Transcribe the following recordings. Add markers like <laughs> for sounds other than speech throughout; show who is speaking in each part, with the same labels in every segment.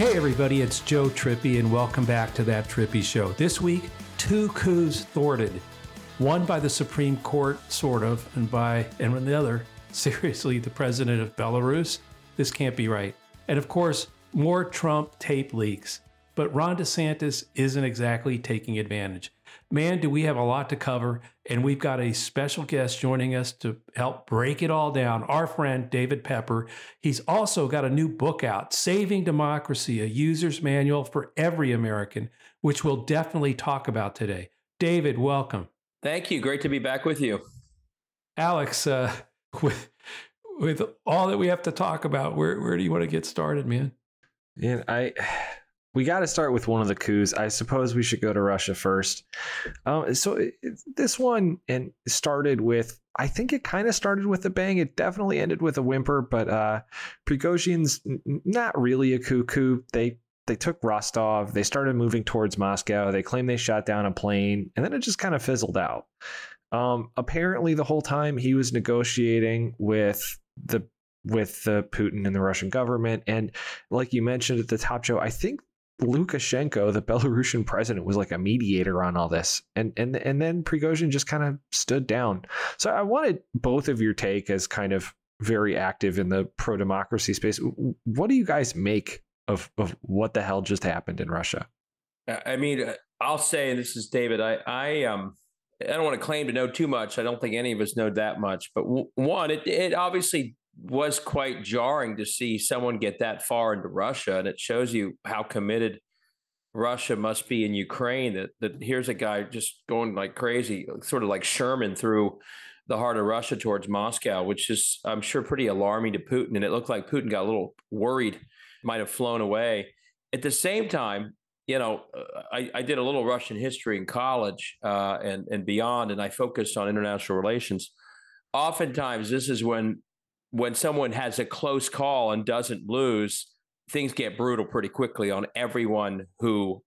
Speaker 1: Hey, everybody, it's Joe Trippi, and welcome back to That Trippi Show. This week, two coups thwarted. One by the Supreme Court, sort of, and by, and the other, <laughs> seriously, the president of Belarus. This can't be right. And of course, more Trump tape leaks. But Ron DeSantis isn't exactly taking advantage. Man, do we have a lot to cover, and we've got a special guest joining us to help break it all down. Our friend David Pepper. He's also got a new book out, Saving Democracy, a user's manual for every American, which we'll definitely talk about today. David, welcome.
Speaker 2: Thank you. Great to be back with you.
Speaker 1: Alex, uh, <laughs> with, with all that we have to talk about, where, where do you want to get started, man?
Speaker 3: Yeah, I we got to start with one of the coups. I suppose we should go to Russia first. Um, so it, this one and started with, I think it kind of started with a bang. It definitely ended with a whimper, but uh, Prigozhin's not really a coup coup. They they took Rostov. They started moving towards Moscow. They claimed they shot down a plane, and then it just kind of fizzled out. Um, apparently, the whole time he was negotiating with the with the Putin and the Russian government. And like you mentioned at the top show, I think Lukashenko, the Belarusian president, was like a mediator on all this, and and and then Prigozhin just kind of stood down. So I wanted both of your take as kind of very active in the pro democracy space. What do you guys make of of what the hell just happened in Russia?
Speaker 2: I mean, uh, I'll say, this is David. I I um I don't want to claim to know too much. I don't think any of us know that much. But one, it it obviously was quite jarring to see someone get that far into Russia, and it shows you how committed Russia must be in Ukraine. That that here's a guy just going like crazy, sort of like Sherman through the heart of Russia towards Moscow, which is I'm sure pretty alarming to Putin. And it looked like Putin got a little worried, might have flown away. At the same time, you know, uh, I, I did a little Russian history in college uh, and and beyond, and I focused on international relations. Oftentimes, this is when when someone has a close call and doesn't lose, things get brutal pretty quickly on everyone who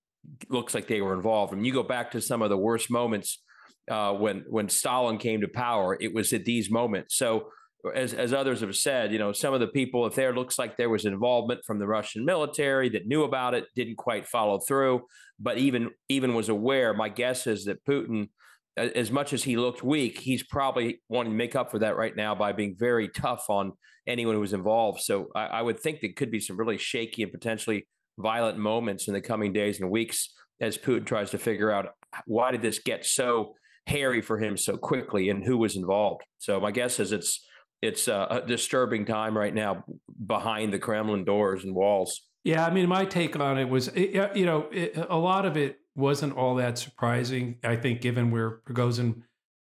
Speaker 2: looks like they were involved. And you go back to some of the worst moments uh, when when Stalin came to power, it was at these moments. So as as others have said, you know, some of the people, if there looks like there was involvement from the Russian military that knew about it, didn't quite follow through, but even even was aware. My guess is that Putin as much as he looked weak, he's probably wanting to make up for that right now by being very tough on anyone who was involved. So I, I, would think there could be some really shaky and potentially violent moments in the coming days and weeks as Putin tries to figure out why did this get so hairy for him so quickly and who was involved. So my guess is it's it's a disturbing time right now behind the Kremlin doors and walls.
Speaker 1: Yeah, I mean, my take on it was, you know, a lot of it wasn't all that surprising. I think, given where Prigozhin,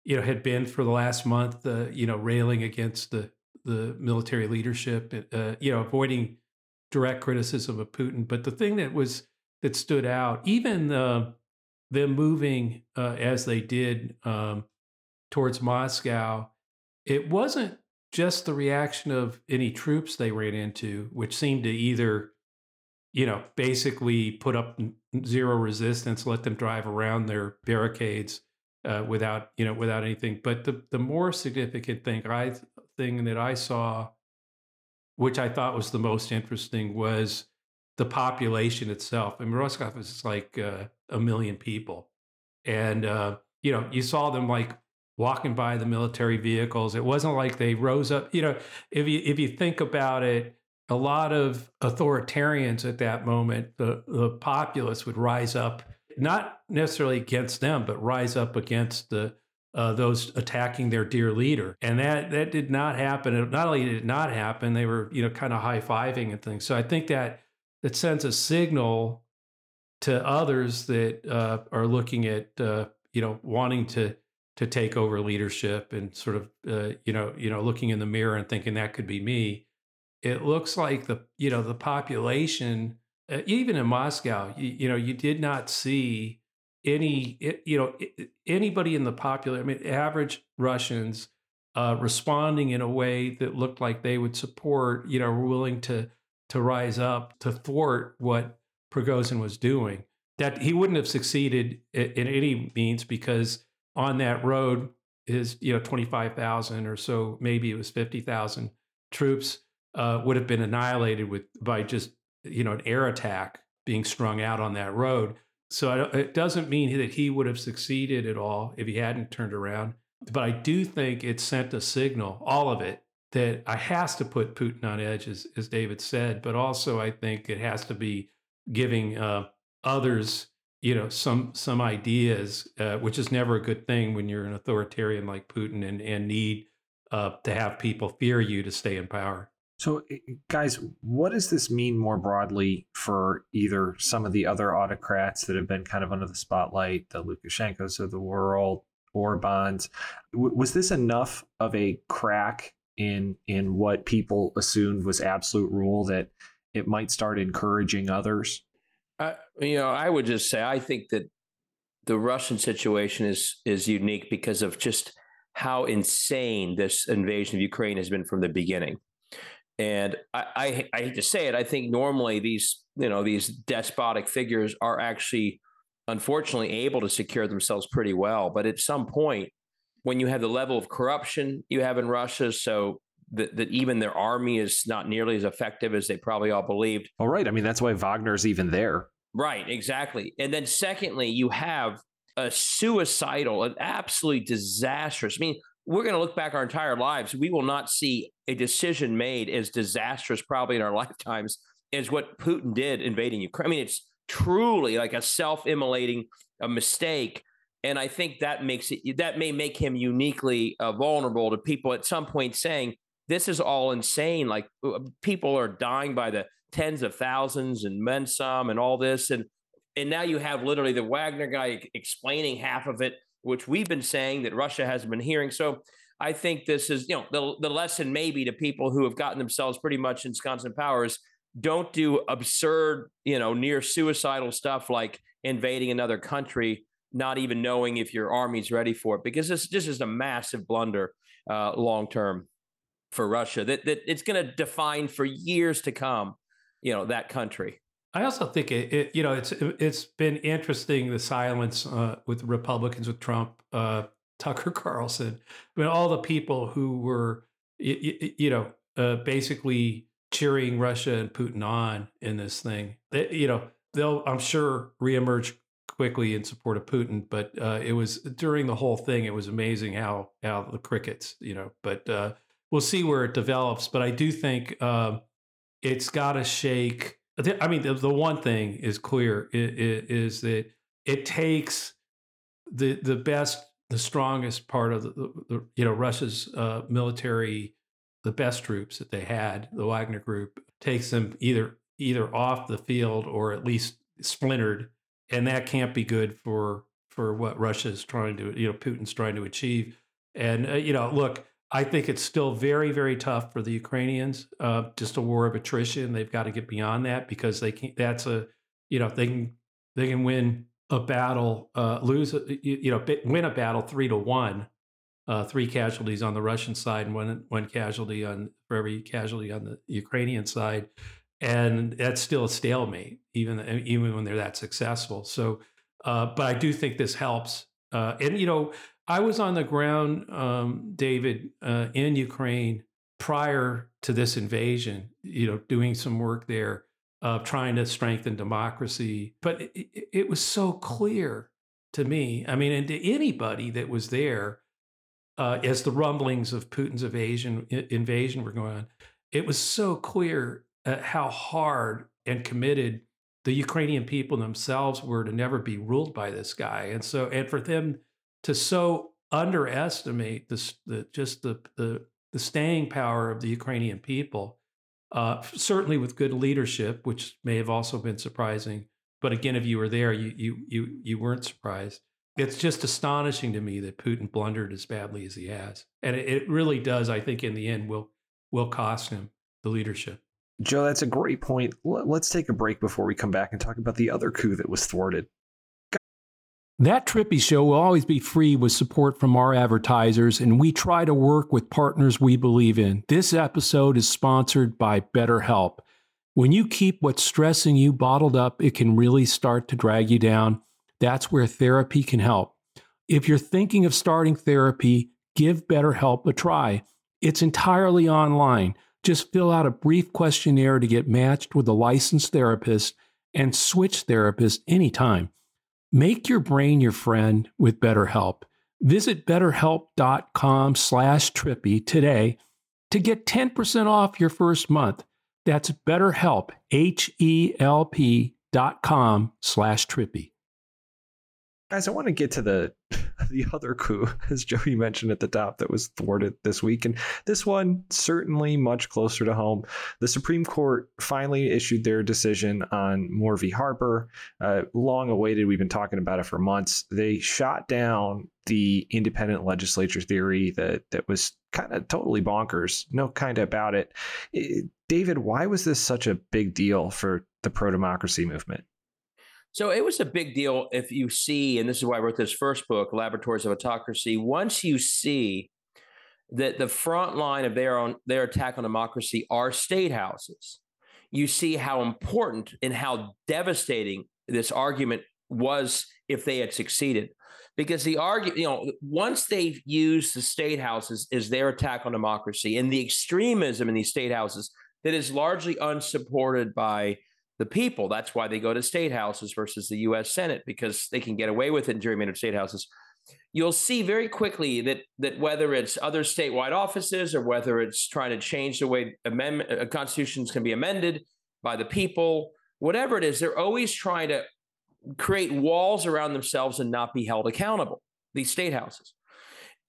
Speaker 1: you know, had been for the last month, uh, you know, railing against the the military leadership, uh, you know, avoiding direct criticism of Putin. But the thing that was that stood out, even uh, them moving uh, as they did um, towards Moscow, it wasn't just the reaction of any troops they ran into, which seemed to either you know, basically put up zero resistance, let them drive around their barricades uh, without, you know, without anything. But the the more significant thing I thing that I saw, which I thought was the most interesting, was the population itself. I mean, is like uh, a million people, and uh, you know, you saw them like walking by the military vehicles. It wasn't like they rose up. You know, if you if you think about it a lot of authoritarians at that moment, the, the populace would rise up, not necessarily against them, but rise up against the uh, those attacking their dear leader. And that that did not happen. Not only did it not happen, they were you know kind of high fiving and things. So I think that that sends a signal to others that uh, are looking at uh, you know wanting to to take over leadership and sort of uh, you know you know looking in the mirror and thinking that could be me it looks like the you know the population uh, even in Moscow you, you, know you did not see any you know anybody in the popular I mean average Russians uh, responding in a way that looked like they would support you know were willing to to rise up to thwart what Prigozhin was doing. That he wouldn't have succeeded in, in any means because on that road is you know 25,000 or so maybe it was 50,000 troops uh, would have been annihilated with by just you know, an air attack being strung out on that road. So it doesn't mean that he would have succeeded at all if he hadn't turned around. But I do think it sent a signal, all of it, that I has to put Putin on edge, as, as David said. But also, I think it has to be giving uh, others, you know, some some ideas, uh, which is never a good thing when you're an authoritarian like Putin and and need uh, to have people fear you to stay in power.
Speaker 3: So, guys, what does this mean more broadly for either some of the other autocrats that have been kind of under the spotlight, the Lukashenkos of the world, Orbans? Was this enough of a crack in in what people assumed was absolute rule that it might start encouraging others?
Speaker 2: Uh, you know, I would just say I think that the Russian situation is is unique because of just how insane this invasion of Ukraine has been from the beginning. And I, I, I hate to say it, I think normally these you know these despotic figures are actually unfortunately able to secure themselves pretty well. But at some point, when you have the level of corruption you have in Russia, so that, that even their army is not nearly as effective as they probably all believed.
Speaker 3: All right. I mean, that's why Wagner's even there.
Speaker 2: Right, exactly. And then secondly, you have a suicidal, an absolutely disastrous. I mean, we're going to look back our entire lives. We will not see a decision made as disastrous, probably in our <laughs> lifetimes, as what Putin did invading Ukraine. I mean, it's truly like a self-immolating a mistake, and I think that makes it that may make him uniquely uh, vulnerable to people at some point saying this is all insane. Like uh, people are dying by the tens of thousands and men some and all this, and and now you have literally the Wagner guy explaining half of it which we've been saying that Russia hasn't been hearing. So I think this is, you know, the, the lesson maybe to people who have gotten themselves pretty much ensconced in power is don't do absurd, you know, near suicidal stuff like invading another country, not even knowing if your army's ready for it, because this, this is a massive blunder uh, long term for Russia that, that it's going to define for years to come, you know, that country.
Speaker 1: I also think it, it, you know, it's it's been interesting the silence uh, with Republicans with Trump, uh, <laughs> Tucker Carlson, I mean, all the people who were, you, you know, uh, basically cheering Russia and Putin on in this thing. They, you know, they'll, I'm sure, reemerge quickly in support of Putin. But uh, it was during the whole thing, it was amazing how how the crickets, you know. But uh, we'll see where it develops. But I do think um, it's got to shake I mean, the, the one thing is clear is, is that it takes the the best, the strongest part of the, the you know Russia's uh, military, the best troops that they had, the Wagner Group, takes them either either off the field or at least splintered, and that can't be good for for what Russia is trying to you know Putin's trying to achieve. And uh, you know, look, I think it's still very, very tough for the Ukrainians. Uh, just a war of attrition. They've got to get beyond that because they can. That's a, you know, they can they can win a battle, uh, lose, a, you, you, know, win a battle three to one, uh, three casualties on the Russian side and one one casualty on for every casualty on the Ukrainian side, and that's still a stalemate, even even when they're that successful. So, uh, but I do think this helps, uh, and you know I was on the ground, um, David, uh, in Ukraine prior to this invasion, you know, doing some work there, uh, trying to strengthen democracy. But it, it, was so clear to me, I mean, and to anybody that was there uh, as the rumblings of Putin's invasion, invasion were going on, it was so clear how hard and committed the Ukrainian people themselves were to never be ruled by this guy. And so, and for them, to so underestimate the just the, the the staying power of the Ukrainian people. Uh, certainly with good leadership, which may have also been surprising. But again, if you were there, you you you you weren't surprised. It's just astonishing to me that Putin blundered as badly as he has, and it, it really does. I think in the end will will cost him the leadership.
Speaker 3: Joe, that's a great point. Let's take a break before we come back and talk about the other coup that was thwarted.
Speaker 1: That Trippi Show will always be free with support from our advertisers, and we try to work with partners we believe in. This episode is sponsored by BetterHelp. When you keep what's stressing you bottled up, it can really start to drag you down. That's where therapy can help. If you're thinking of starting therapy, give BetterHelp a try. It's entirely online. Just fill out a brief questionnaire to get matched with a licensed therapist and switch therapists anytime. Make your brain your friend with BetterHelp. Visit betterhelp.com slash trippi today to get 10% off your first month. That's betterhelp, H-E-L-P dot com slash trippi.
Speaker 3: Guys, I want to get to the <laughs> the other coup, as Joey mentioned at the top, that was thwarted this week. And this one certainly much closer to home. The Supreme Court finally issued their decision on Moore v. Harper. Uh, long awaited. We've been talking about it for months. They shot down the independent legislature theory that that was kind of totally bonkers. No kind of about it. it David, why was this such a big deal for the pro democracy movement?
Speaker 2: So it was a big deal if you see, and this is why I wrote this first book, Laboratories of Autocracy. Once you see that the front line of their own their attack on democracy are state houses, you see how important and how devastating this argument was if they had succeeded. Because the argument, you know, once they've used the state houses as their attack on democracy and the extremism in these state houses that is largely unsupported by the people. That's why they go to state houses versus the U.S. Senate because they can get away with it in gerrymandered state houses. You'll see very quickly that that whether it's other statewide offices or whether it's trying to change the way amendment uh, constitutions can be amended by the people, whatever it is, they're always trying to create walls around themselves and not be held accountable. These state houses,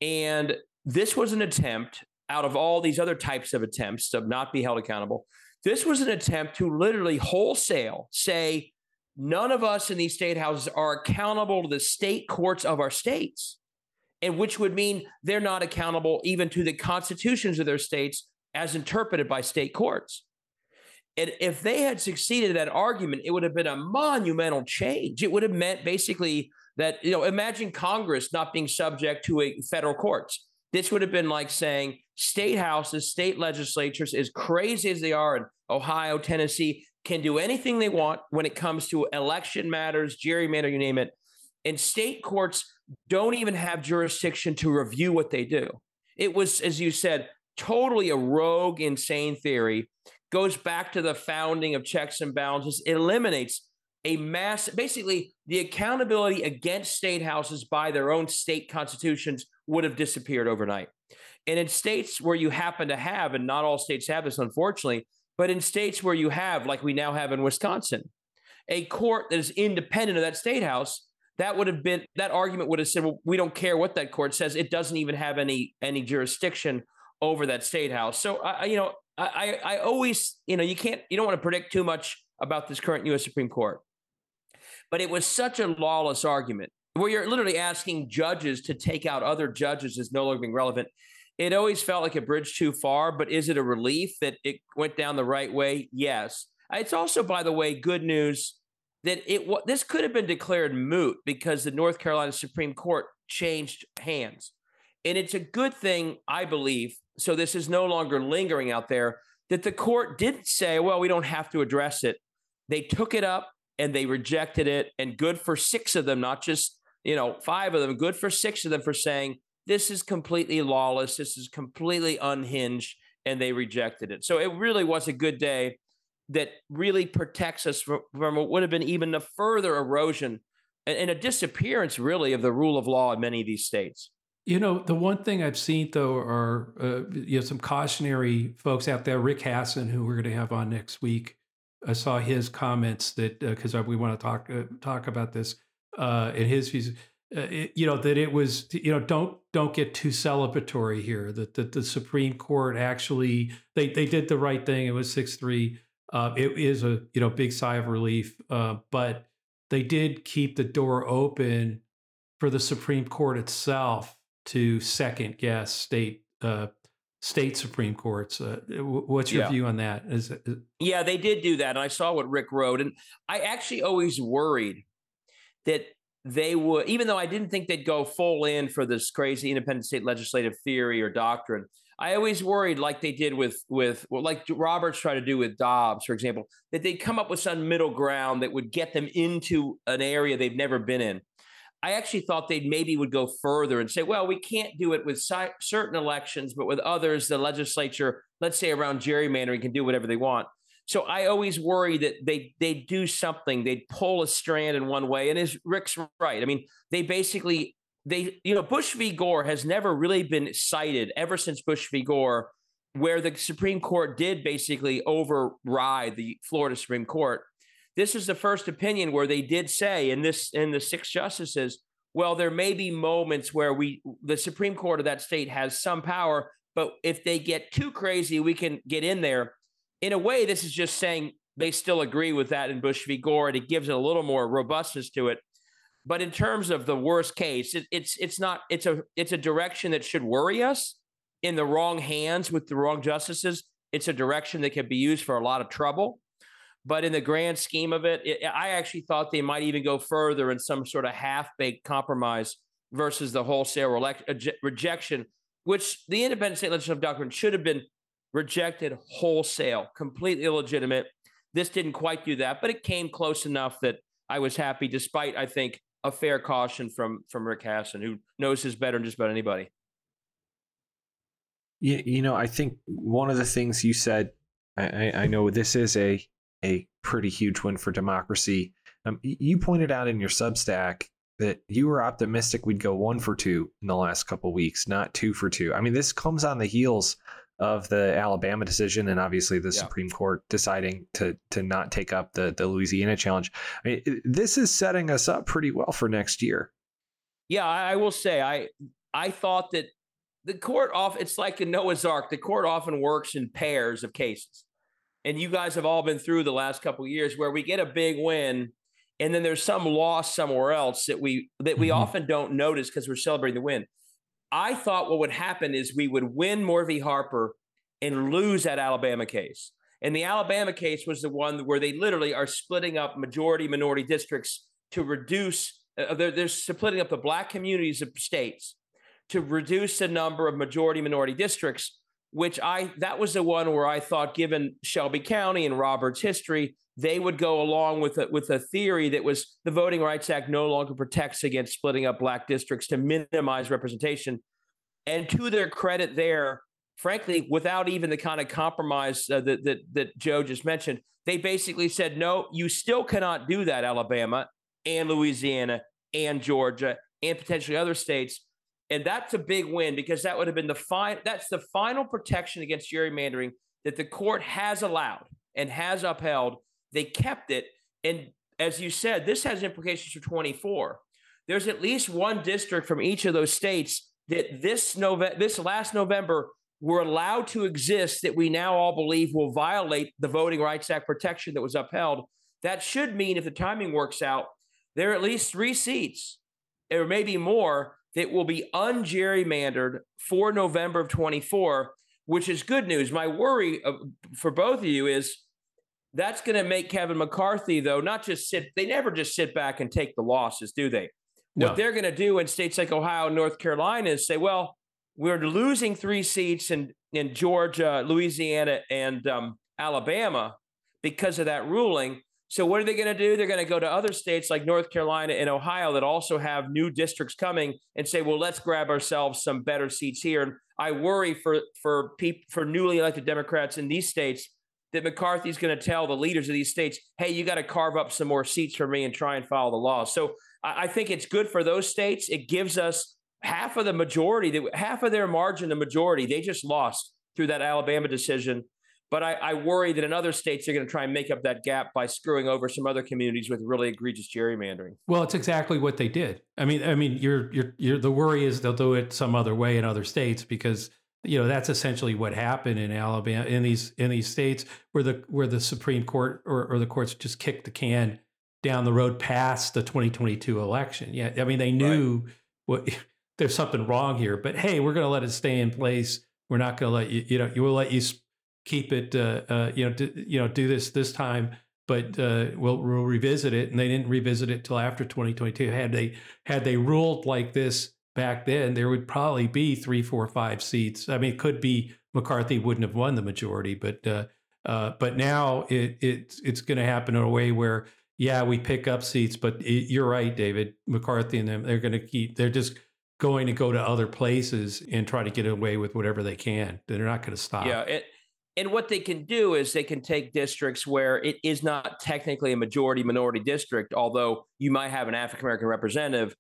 Speaker 2: and this was an attempt out of all these other types of attempts to not be held accountable this was an attempt to literally wholesale say, none of us in these state houses are accountable to the state courts of our states, and which would mean they're not accountable even to the constitutions of their states as interpreted by state courts. And if they had succeeded that argument, it would have been a monumental change. It would have meant basically that, you know, imagine Congress not being subject to a federal courts. This would have been like saying state houses, state legislatures, as crazy as they are in Ohio, Tennessee, can do anything they want when it comes to election matters, gerrymander, you name it. And state courts don't even have jurisdiction to review what they do. It was, as you said, totally a rogue, insane theory. Goes back to the founding of checks and balances. Eliminates a mass, basically, the accountability against state houses by their own state constitutions would have disappeared overnight. And in states where you happen to have, and not all states have this, unfortunately, but in states where you have, like we now have in Wisconsin, a court that is independent of that state house, that would have been that argument would have said, well, we don't care what that court says. It doesn't even have any any jurisdiction over that state house. So I, you know, I I always, you know, you can't you don't want to predict too much about this current U.S. Supreme Court, but it was such a lawless argument where you're literally asking judges to take out other judges is no longer being relevant it always felt like a bridge too far, but is it a relief that it went down the right way? Yes. It's also, by the way, good news that it this could have been declared moot because the North Carolina Supreme Court changed hands. And it's a good thing, I believe, so this is no longer lingering out there, that the court didn't say, well, we don't have to address it. They took it up and they rejected it. And good for six of them, not just, you know, five of them, good for six of them for saying, this is completely lawless. This is completely unhinged. And they rejected it. So it really was a good day that really protects us from, what would have been even a further erosion and, a disappearance, really, of the rule of law in many of these states.
Speaker 1: You know, the one thing I've seen though are uh, you know some cautionary folks out there. Rick Hasen, who we're going to have on next week, I saw his comments that because uh, we want to talk uh, talk about this uh, in his views uh, it, you know that it was you know don't don't get too celebratory here that, that the supreme court actually they they did the right thing it was 6-3 uh, it is a you know big sigh of relief uh, but they did keep the door open for the supreme court itself to second guess state uh, state supreme courts uh, what's your yeah. view on that is, is
Speaker 2: yeah they did do that and i saw what rick wrote and i actually always worried that they would, even though I didn't think they'd go full in for this crazy independent state legislative theory or doctrine, I always worried, like they did with with well, like Roberts tried to do with Dobbs, for example, that they'd come up with some middle ground that would get them into an area they've never been in. I actually thought they maybe would go further and say, well, we can't do it with si- certain elections, but with others, the legislature, let's say around gerrymandering, can do whatever they want. So I always worry that they they do something, they'd pull a strand in one way. And as Rick's right, I mean, they basically they you know Bush v. Gore has never really been cited ever since Bush v. Gore, where the Supreme Court did basically override the Florida Supreme Court. This is the first opinion where they did say in this in the six justices, well, there may be moments where we the Supreme Court of that state has some power, but if they get too crazy, we can get in there in a way, this is just saying they still agree with that in Bush v. Gore, and it gives it a little more robustness to it. But in terms of the worst case, it, it's it's not it's a it's a direction that should worry us in the wrong hands with the wrong justices. It's a direction that can be used for a lot of trouble. But in the grand scheme of it, it I actually thought they might even go further in some sort of half baked compromise versus the wholesale elect, uh, rejection, which the independent state legislative doctrine should have been rejected wholesale, completely illegitimate. This didn't quite do that, but it came close enough that I was happy, despite I think a fair caution from from Rick Hasen, who knows his better than just about anybody.
Speaker 3: You, you know, I think one of the things you said, I, I know this is a a pretty huge win for democracy. Um, you pointed out in your Substack that you were optimistic we'd go one for two in the last couple weeks, not two for two. I mean, this comes on the heels of the Alabama decision and obviously the yeah. Supreme Court deciding to to not take up the the Louisiana challenge. I mean, this is setting us up pretty well for next year.
Speaker 2: Yeah, I will say I I thought that the court off it's like a Noah's Ark. The court often works in pairs of cases. And you guys have all been through the last couple years where we get a big win and then there's some loss somewhere else that we that we mm-hmm. often don't notice because we're celebrating the win. I thought what would happen is we would win Moore v. Harper and lose that Alabama case. And the Alabama case was the one where they literally are splitting up majority minority districts to reduce, uh, they're, they're splitting up the black communities of states to reduce the number of majority minority districts, which I, that was the one where I thought, given Shelby County and Roberts' history, they would go along with a, with a theory that was the Voting Rights Act no longer protects against splitting up black districts to minimize representation. And to their credit, there, frankly, without even the kind of compromise uh, that, that that Joe just mentioned, they basically said, no, you still cannot do that, Alabama and Louisiana and Georgia and potentially other states. And that's a big win because that would have been the fine. That's the final protection against gerrymandering that the court has allowed and has upheld they kept it. And as you said, this has implications for 24. There's at least one district from each of those states that this November, this last November, were allowed to exist that we now all believe will violate the Voting Rights Act protection that was upheld. That should mean, if the timing works out, there are at least three seats, or maybe more, that will be ungerrymandered for November of 24, which is good news. My worry for both of you is that's going to make Kevin McCarthy, though, not just sit, they never just sit back and take the losses, do they? No. What they're going to do in states like Ohio, and North Carolina is say, well, we're losing three seats in, in Georgia, Louisiana, and um, Alabama because of that ruling. So, what are they going to do? They're going to go to other states like North Carolina and Ohio that also have new districts coming and say, well, let's grab ourselves some better seats here. And I worry for for people for newly elected Democrats in these states that McCarthy's going to tell the leaders of these states, hey, you got to carve up some more seats for me and try and follow the law. So I think it's good for those states. It gives us half of the majority, that half of their margin, the majority. They just lost through that Alabama decision. But I, I worry that in other states, they're going to try and make up that gap by screwing over some other communities with really egregious gerrymandering.
Speaker 1: Well, it's exactly what they did. I mean, I mean, you're, you're, you're, the worry is they'll do it some other way in other states because you know that's essentially what happened in Alabama in these in these states where the where the Supreme Court or, or the courts just kicked the can down the road past the 2022 election. Yeah, I mean they knew right. what <laughs> there's something wrong here, but hey, we're going to let it stay in place. We're not going to let you you know you will let you keep it uh, uh, you know do, you know do this this time but uh, we'll, we'll revisit it. And they didn't revisit it till after 2022. Had they had they ruled like this back then, there would probably be three, four, five seats. I mean, it could be McCarthy wouldn't have won the majority, but uh, uh, but now it, it it's going to happen in a way where yeah, we pick up seats, but it, you're right, David McCarthy and them. They're going to keep. They're just going to go to other places and try to get away with whatever they can. They're not going to stop.
Speaker 2: Yeah. It, and what they can do is they can take districts where it is not technically a majority minority district, although you might have an African American representative.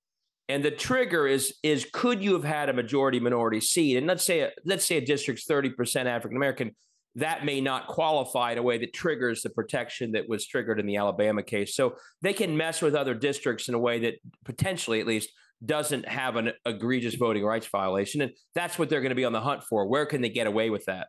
Speaker 2: And the trigger is is could you have had a majority minority seat? And let's say let's say a district's thirty percent African American, that may not qualify in a way that triggers the protection that was triggered in the Alabama case. So they can mess with other districts in a way that potentially, at least, doesn't have an egregious voting rights violation. And that's what they're going to be on the hunt for. Where can they get away with that?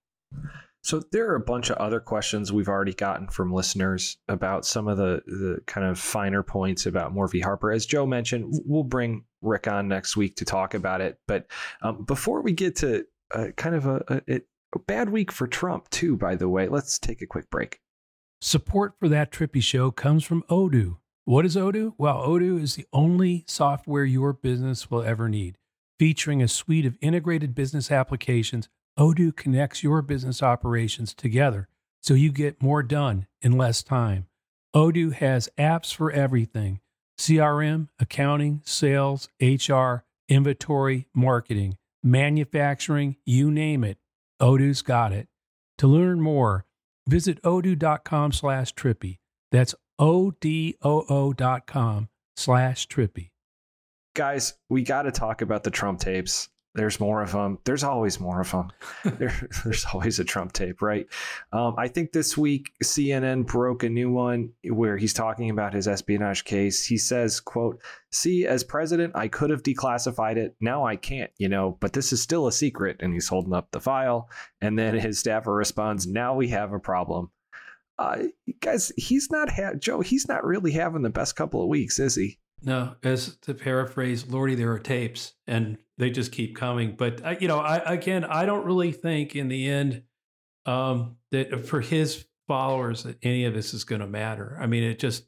Speaker 3: So there are a bunch of other questions we've already gotten from listeners about some of the the kind of finer points about v. Harper. As Joe mentioned, we'll bring Rick on next week to talk about it. But um, before we get to uh, kind of a, a, a bad week for Trump too, by the way, let's take a quick break.
Speaker 4: Support for that Trippi show comes from Odoo. What is Odoo? Well, Odoo is the only software your business will ever need. Featuring a suite of integrated business applications, Odoo connects your business operations together so you get more done in less time. Odoo has apps for everything CRM, accounting, sales, HR, inventory, marketing, manufacturing, you name it. Odoo's got it. To learn more, visit odoo.com slash trippi. That's O-D-O-O dot com slash trippi.
Speaker 3: Guys, we got to talk about the Trump tapes. There's more of them. There's always more of them. <laughs> there, there's always a Trump tape, right? Um, I think this week CNN broke a new one where he's talking about his espionage case. He says, "quote See, as president, I could have declassified it. Now I can't, you know. But this is still a secret." And he's holding up the file. And then his staffer responds, "Now we have a problem." Uh, guys, he's not Joe. He's not really having the best couple of weeks, is he?
Speaker 1: No, as to paraphrase, Lordy, there are tapes, and they just keep coming. But I, you know, I again, I don't really think in the end um, that for his followers that any of this is going to matter. I mean, it just,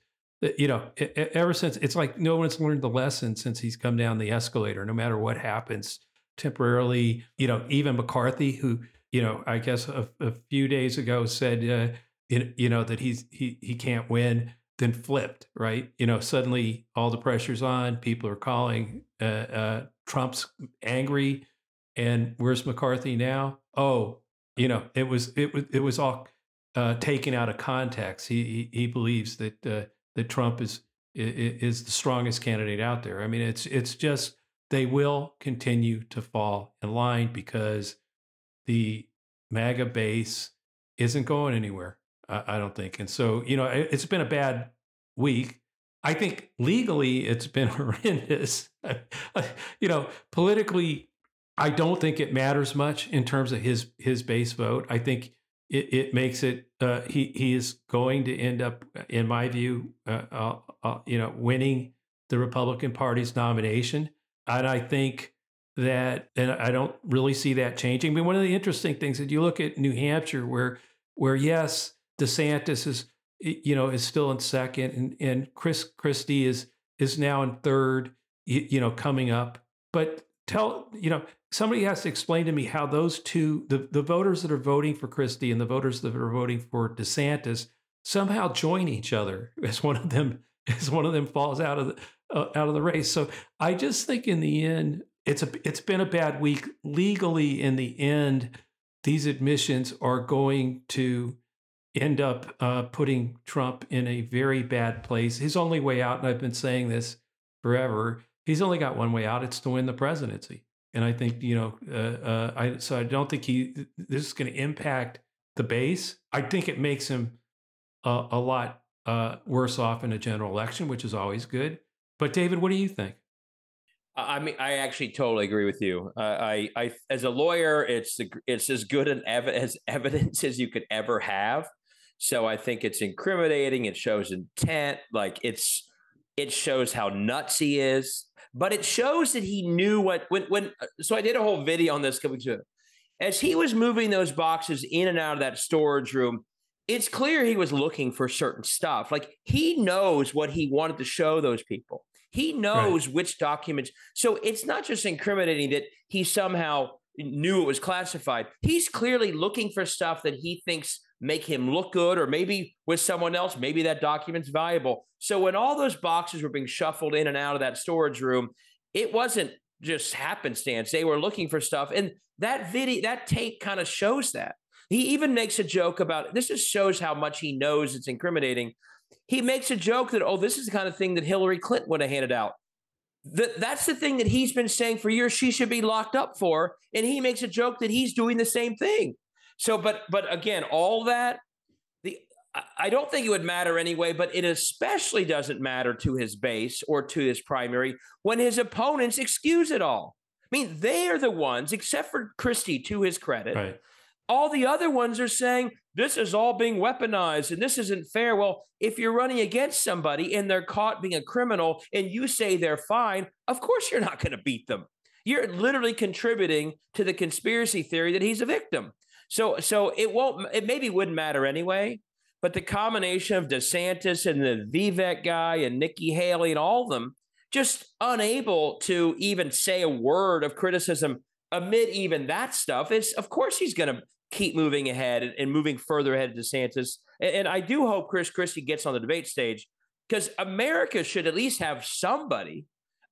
Speaker 1: you know, it, it, ever since it's like no one's learned the lesson since he's come down the escalator. No matter what happens temporarily, you know, even McCarthy, who you know, I guess a, a few days ago said, uh, you know, that he's he he can't win then flipped, right? You know, suddenly all the pressure's on. People are calling. Uh, uh, Trump's angry, and where's McCarthy now? Oh, you know, it was it was it was all uh, taken out of context. He he, he believes that uh, that Trump is is the strongest candidate out there. I mean, it's it's just they will continue to fall in line because the MAGA base isn't going anywhere. I don't think. And so, you know, it's been a bad week. I think legally it's been <laughs> horrendous. you know, politically, I don't think it matters much in terms of his his base vote. I think it, it makes it. Uh, he he is going to end up, in my view, uh, uh, uh you know, winning the Republican Party's nomination, and I think that, and I don't really see that changing. I mean, one of the interesting things that you look at New Hampshire, where where yes, DeSantis is you know is still in second, and and Chris Christie is is now in third. You, know, coming up, but tell you know somebody has to explain to me how those two the, the voters that are voting for Christie and the voters that are voting for DeSantis somehow join each other <laughs> as one of them as one of them falls out of the uh, out of the race. So I just think in the end it's a it's been a bad week legally in the end these admissions are going to end up uh, putting Trump in a very bad place. His only way out, and I've been saying this forever, he's only got one way out. It's to win the presidency. And I think you know, uh, uh, I so I don't think he this is going to impact the base. I think it makes him a, lot uh, worse off in a general election, which is always good. But David, what do you think?
Speaker 2: I mean, I actually totally agree with you. Uh, I, I, as a lawyer, it's it's as good an ev- as evidence <laughs> as you could ever have. So I think it's incriminating. It shows intent. Like it's it shows how nuts he is. But it shows that he knew what when when. Uh, so I did a whole video on this coming to as he was moving those boxes in and out of that storage room. It's clear he was looking for certain stuff. Like he knows what he wanted to show those people. He knows right. which documents. So it's not just incriminating that he somehow knew it was classified. He's clearly looking for stuff that he thinks make him look good, or maybe with someone else, maybe that document's valuable. So when all those boxes were being shuffled in and out of that storage room, it wasn't just happenstance. They were looking for stuff. And that video, that tape kind of shows that. He even makes a joke about this just shows how much he knows it's incriminating. He makes a joke that, oh, this is the kind of thing that Hillary Clinton would have handed out. That that's the thing that he's been saying for years she should be locked up for. And he makes a joke that he's doing the same thing. So, but but again, all that the I don't think it would matter anyway, but it especially doesn't matter to his base or to his primary when his opponents excuse it all. I mean, they are the ones, except for Christie, to his credit.
Speaker 1: Right.
Speaker 2: All the other ones are saying this is all being weaponized and this isn't fair. Well, if you're running against somebody and they're caught being a criminal and you say they're fine, of course you're not going to beat them. You're literally contributing to the conspiracy theory that he's a victim. So so it won't it maybe wouldn't matter anyway. But the combination of DeSantis and the Vivek guy and Nikki Haley and all of them just unable to even say a word of criticism amid even that stuff is of course he's going to keep moving ahead and, moving further ahead of DeSantis. And, and I do hope Chris Christie gets on the debate stage because America should at least have somebody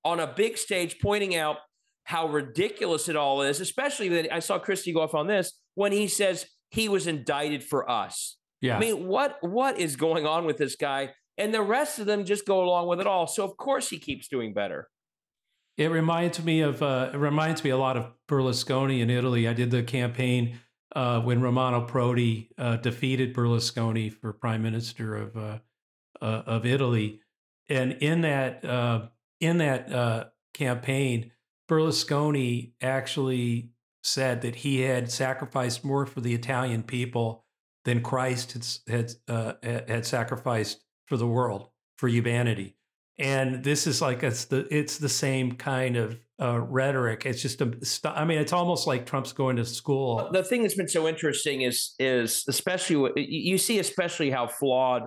Speaker 2: on a big stage pointing out how ridiculous it all is, especially when I saw Christie go off on this when he says he was indicted for us.
Speaker 1: Yeah.
Speaker 2: I mean, what what is going on with this guy? And the rest of them just go along with it all. So of course he keeps doing better.
Speaker 1: It reminds me of uh, it reminds me a lot of Berlusconi in Italy. I did the campaign uh, when Romano Prodi uh, defeated Berlusconi for prime minister of uh, uh, of Italy, and in that uh, in that campaign, Berlusconi actually said that he had sacrificed more for the Italian people than Christ had had, uh, had sacrificed for the world for humanity. And this is like it's the it's the same kind of uh, rhetoric. It's just a, I mean, it's almost like Trump's going to school.
Speaker 2: The thing that's been so interesting is is especially you see especially how flawed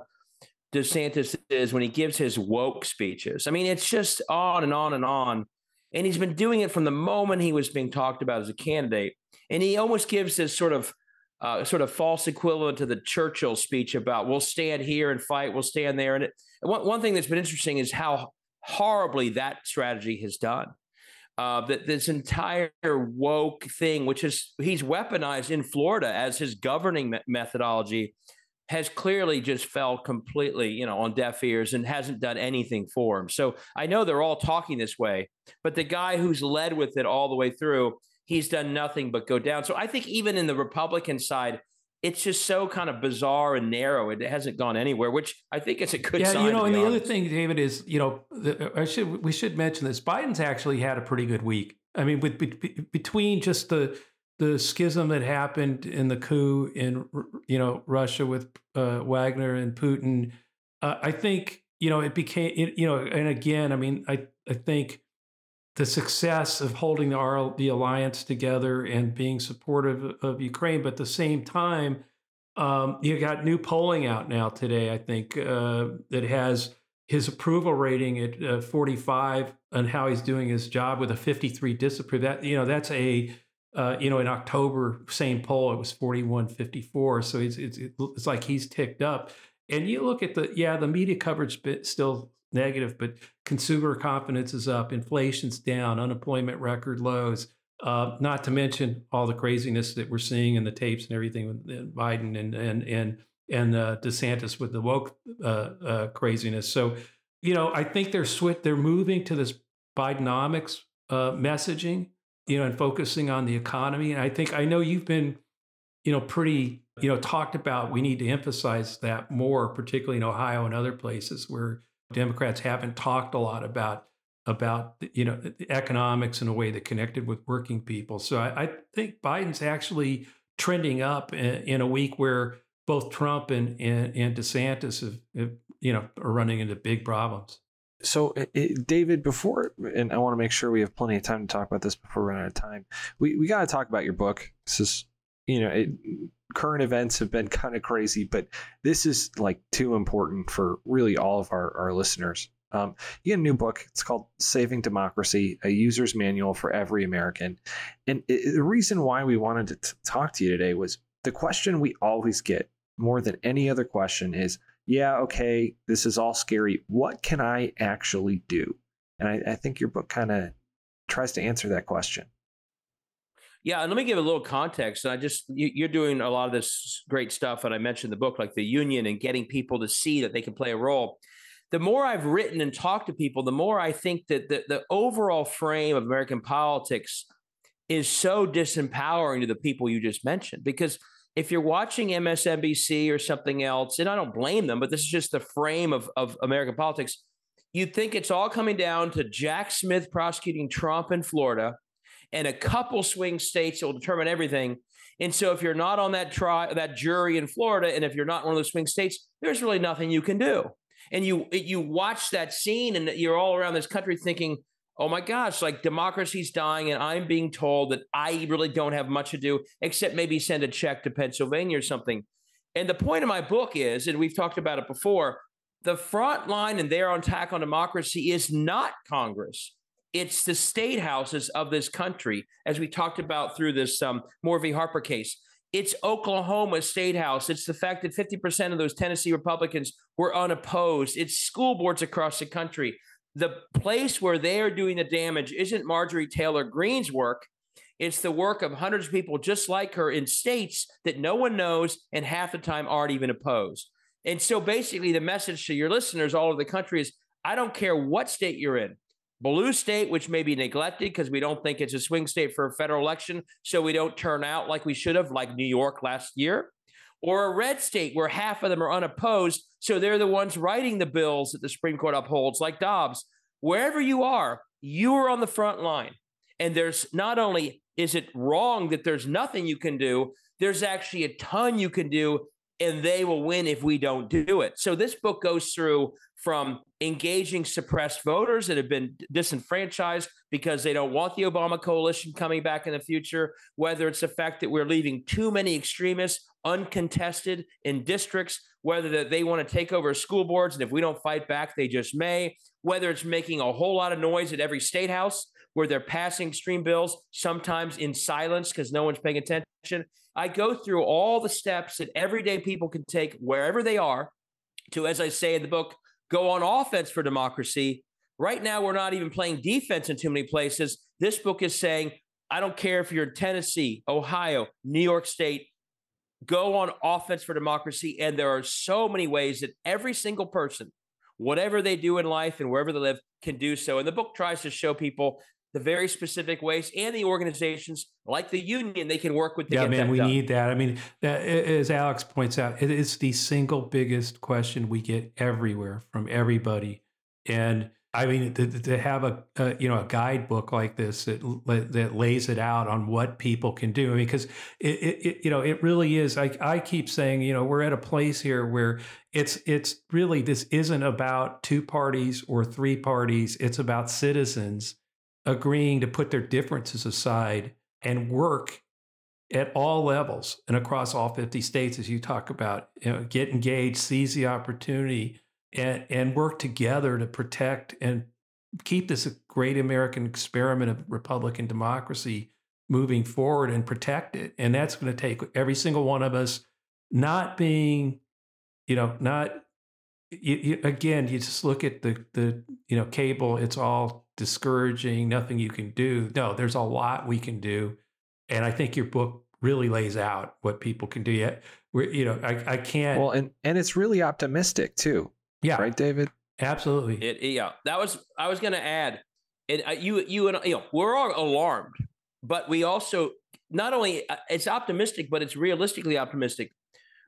Speaker 2: DeSantis is when he gives his woke speeches. I mean, it's just on and on and on and he's been doing it from the moment he was being talked about as a candidate. And he almost gives this sort of uh, sort of false equivalent to the Churchill speech about we'll stand here and fight, we'll stand there. And it, one, one thing that's been interesting is how horribly that strategy has done. Uh, that this entire woke thing, which is he's weaponized in Florida as his governing me- methodology, has clearly just fell completely, you know, on deaf ears and hasn't done anything for him. So I know they're all talking this way, but the guy who's led with it all the way through, he's done nothing but go down. So I think even in the Republican side, it's just so kind of bizarre and narrow. It hasn't gone anywhere, which I think is a good sign.
Speaker 1: yeah,
Speaker 2: sign.
Speaker 1: you know, and
Speaker 2: the
Speaker 1: honest. other thing, David, is you know, the, I should we should mention this. Biden's actually had a pretty good week. I mean, with be, between just the the schism that happened in the coup in you know Russia with uh, Wagner and Putin, uh, I think you know it became you know, and again, I mean, I I think the success of holding the RL, the alliance together and being supportive of Ukraine, but at the same time, um, you got new polling out now today. I think uh, that has his approval rating at uh, 45 and how he's doing his job with a 53 disapprove. That you know that's a uh, you know, in October, same poll, it was 41.54. So it's, it's, it's like he's ticked up. And you look at the, yeah, the media coverage bit still negative, but consumer confidence is up, inflation's down, unemployment record lows. Uh, not to mention all the craziness that we're seeing in the tapes and everything with Biden and and and and uh, DeSantis with the woke uh, uh craziness. So, you know, I think they're sw- they're moving to this Bidenomics uh, messaging you know, and focusing on the economy. And I think I know you've been, you know, pretty, you know, talked about we need to emphasize that more, particularly in Ohio and other places where Democrats haven't talked a lot about about you know the economics in a way that connected with working people. So I, I think Biden's actually trending up in, in, a week where both Trump and and, and DeSantis have, have you know are running into big problems.
Speaker 3: So, it, David, before, and I want to make sure we have plenty of time to talk about this before we run out of time. We we got to talk about your book. This is, you know, it, current events have been kind of crazy, but this is like too important for really all of our our listeners. Um, you get a new book. It's called Saving Democracy: A User's Manual for Every American. And it, the reason why we wanted to t- talk to you today was the question we always get more than any other question is yeah, okay, this is all scary. What can I actually do? And I, I think your book kind of tries to answer that question.
Speaker 2: Yeah, and let me give a little context. I just you, are doing a lot of this great stuff, and I mentioned the book, like the union, and getting people to see that they can play a role. The more I've written and talked to people, the more I think that the, the overall frame of American politics is so disempowering to the people you just mentioned. Because if you're watching MSNBC or something else, and I don't blame them, but this is just the frame of, of American politics, you think it's all coming down to Jack Smith prosecuting Trump in Florida and a couple swing states that will determine everything. And so if you're not on that try that jury in Florida, and if you're not one of those swing states, there's really nothing you can do. And you you watch that scene, and you're all around this country thinking, "Oh my gosh, like democracy's dying," and I'm being told that I really don't have much to do except maybe send a check to Pennsylvania or something. And the point of my book is, and we've talked about it before, the front line and their attack on democracy is not Congress. It's the state houses of this country, as we talked about through this um, Moore Harper case. It's Oklahoma State House. It's the fact that 50% of those Tennessee Republicans were unopposed. It's school boards across the country. The place where they are doing the damage isn't Marjorie Taylor Greene's work. It's the work of hundreds of people just like her in states that no one knows and half the time aren't even opposed. And so basically, the message to your listeners all over the country is I don't care what state you're in. Blue state, which may be neglected because we don't think it's a swing state for a federal election, so we don't turn out like we should have, like New York last year, or a red state where half of them are unopposed, so they're the ones writing the bills that the Supreme Court upholds, like Dobbs. Wherever you are, you are on the front line. And there's not only is it wrong that there's nothing you can do, there's actually a ton you can do and they will win if we don't do it. So this book goes through from engaging suppressed voters that have been disenfranchised because they don't want the Obama coalition coming back in the future, whether it's the fact that we're leaving too many extremists uncontested in districts, whether that they want to take over school boards and if we don't fight back, they just may, whether it's making a whole lot of noise at every state house where they're passing extreme bills, sometimes in silence because no one's paying attention. I go through all the steps that everyday people can take wherever they are to, as I say in the book, go on offense for democracy. Right now, we're not even playing defense in too many places. This book is saying, I don't care if you're in Tennessee, Ohio, New York State, go on offense for democracy. And there are so many ways that every single person, whatever they do in life and wherever they live, can do so. And the book tries to show people the very specific ways and the organizations like the union they can work with
Speaker 1: yeah man we done. need that. I mean uh, as alex points out it is the single biggest question we get everywhere from everybody. And i mean to, to have a, a, you know a guidebook like this that that lays it out on what people can do i mean because it, it, you know it really is I, I keep saying you know we're at a place here where it's it's really this isn't about two parties or three parties. It's about citizens agreeing to put their differences aside and work at all levels and across all 50 states, as you talk about, you know, get engaged, seize the opportunity, and, and work together to protect and keep this great American experiment of Republican democracy moving forward and protect it. And that's going to take every single one of us not being, you know, not you, you, again, you just look at the the you know cable. It's all discouraging. Nothing you can do. No, there's a lot we can do, and I think your book really lays out what people can do. Yet, we you know, I, I can't.
Speaker 3: Well, and and it's really optimistic too.
Speaker 1: Yeah,
Speaker 3: right, David.
Speaker 1: Absolutely.
Speaker 2: It, yeah, that was I was going to add. And uh, you you and you know we're all alarmed, but we also not only uh, it's optimistic, but it's realistically optimistic.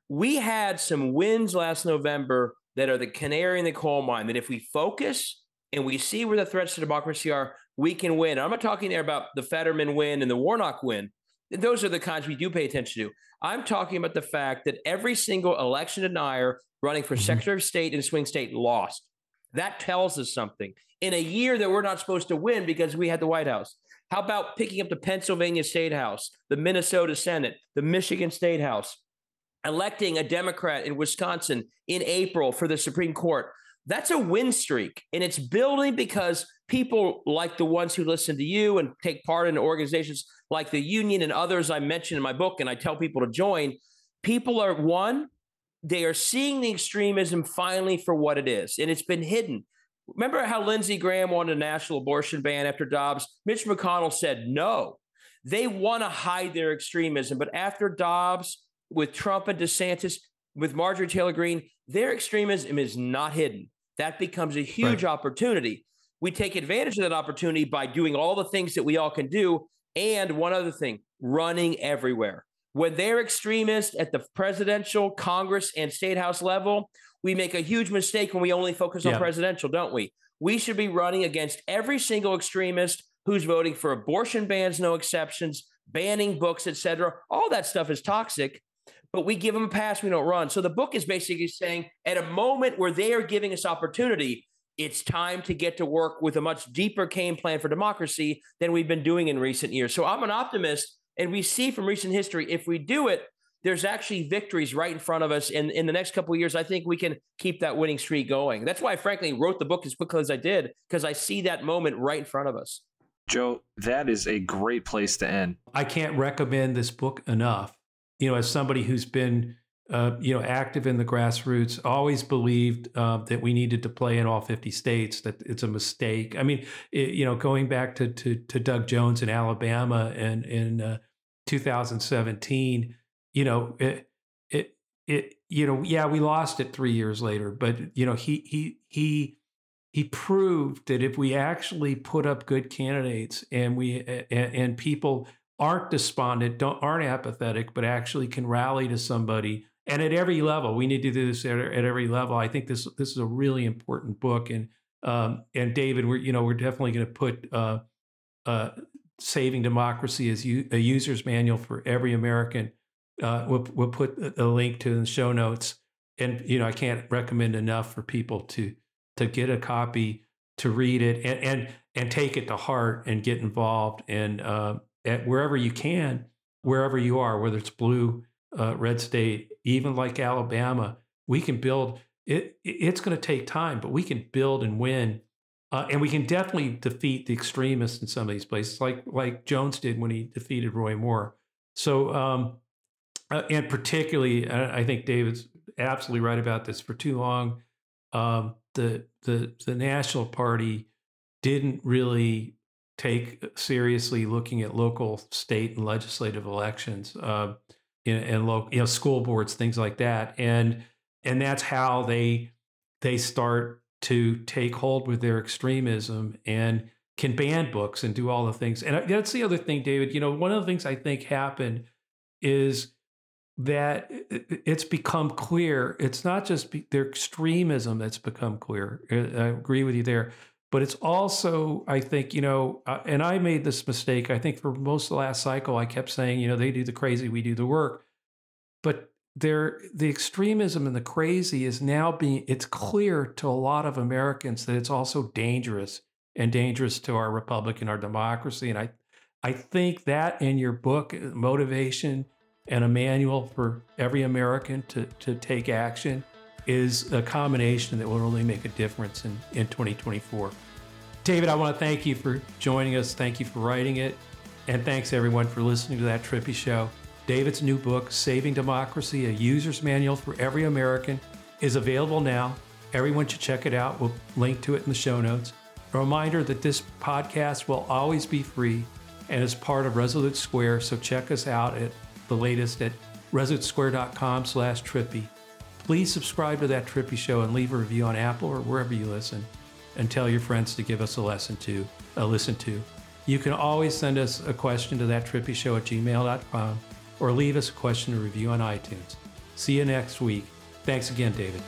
Speaker 2: We had some wins last November that are the canary in the coal mine that if we focus and we see where the threats to democracy are, we can win. I'm not talking there about the Fetterman win and the Warnock win. Those are the kinds we do pay attention to. I'm talking about the fact that every single election denier running for mm-hmm. Secretary of State in swing state lost. That tells us something. In a year that we're not supposed to win because we had the White House. How about picking up the Pennsylvania State House, the Minnesota Senate, the Michigan State House? electing a Democrat in Wisconsin in April for the Supreme Court. That's a win streak. And it's building because people like the ones who listen to you and take part in organizations like the union and others I mentioned in my book, and I tell people to join. People are one, they are seeing the extremism finally for what it is, and it's been hidden. Remember how Lindsey Graham wanted a national abortion ban after Dobbs? Mitch McConnell said no. They want to hide their extremism, but after Dobbs, with Trump and DeSantis, with Marjorie Taylor Greene, their extremism is not hidden. That becomes a huge right. opportunity. We take advantage of that opportunity by doing all the things that we all can do. And one other thing, running everywhere. When they're extremists at the presidential, Congress, and state house level, we make a huge mistake when we only focus on yeah. presidential, don't we? We should be running against every single extremist who's voting for abortion bans, no exceptions, banning books, etc. All that stuff is toxic, but we give them a pass, we don't run. So the book is basically saying at a moment where they are giving us opportunity, it's time to get to work with a much deeper game plan for democracy than we've been doing in recent years. So I'm an optimist, and we see from recent history if we do it, there's actually victories right in front of us. And in the next couple of years, I think we can keep that winning streak going. That's why I frankly wrote the book as quickly as I did, because I see that moment right in front of us.
Speaker 3: Joe, that is a great place to end.
Speaker 1: I can't recommend this book enough. You know, as somebody who's been uh, you know, active in the grassroots, always believed uh, that we needed to play in all 50 states, that it's a mistake. I mean, it, you know, going back to, to, to, Doug Jones in Alabama and in uh, 2017, you know, it, it, it, you know, yeah, we lost it three years later, but, you know, he, he, he, he proved that if we actually put up good candidates and we, and, and people aren't despondent, don't, aren't apathetic, but actually can rally to somebody. And at every level we need to do this at, at every level. I think this this is a really important book. And um, and david we're you know we're definitely going to put uh, uh, saving democracy as u- a user's manual for every american. Uh, we'll, we'll put a link to the show notes. And you know i can't recommend enough for people to to get a copy to read it and and and take it to heart and get involved. And uh, at wherever you can wherever you are whether it's blue uh, red state, even like Alabama, we can build. It, it's going to take time, but we can build and win, uh, and we can definitely defeat the extremists in some of these places, like like Jones did when he defeated Roy Moore. So, um, uh, and particularly, I think David's absolutely right about this. For too long, um, the the the National Party didn't really take seriously looking at local, state, and legislative elections. Uh, and local, you know, school boards, things like that, and and that's how they they start to take hold with their extremism and can ban books and do all the things. And that's the other thing, David. You know, one of the things I think happened is that it's become clear. It's not just their extremism that's become clear. I agree with you there. But it's also, I think, you know, uh, and I made this mistake. I think for most of the last cycle, I kept saying, you know, they do the crazy, we do the work. But there, the extremism and the crazy is now being, it's clear to a lot of Americans that it's also dangerous and dangerous to our republic and our democracy. And I, I think that in your book, uh, Motivation and a Manual for Every American to, to Take Action, is a combination that will really make a difference in, in 2024. David, I want to thank you for joining us. Thank you for writing it. And thanks everyone for listening to that Trippi Show. David's new book, Saving Democracy, a user's manual for every American, is available now. Everyone should check it out. We'll link to it in the show notes. A reminder that this podcast will always be free and is part of Resolute Square, so check us out at the latest at resolutesquare.com slash Trippi. Please subscribe to that Trippi Show and leave a review on Apple or wherever you listen, and tell your friends to give us a lesson to a listen to. You can always send us a question to that Trippi Show at gmail.com or leave us a question or review on iTunes. See you next week. Thanks again, David.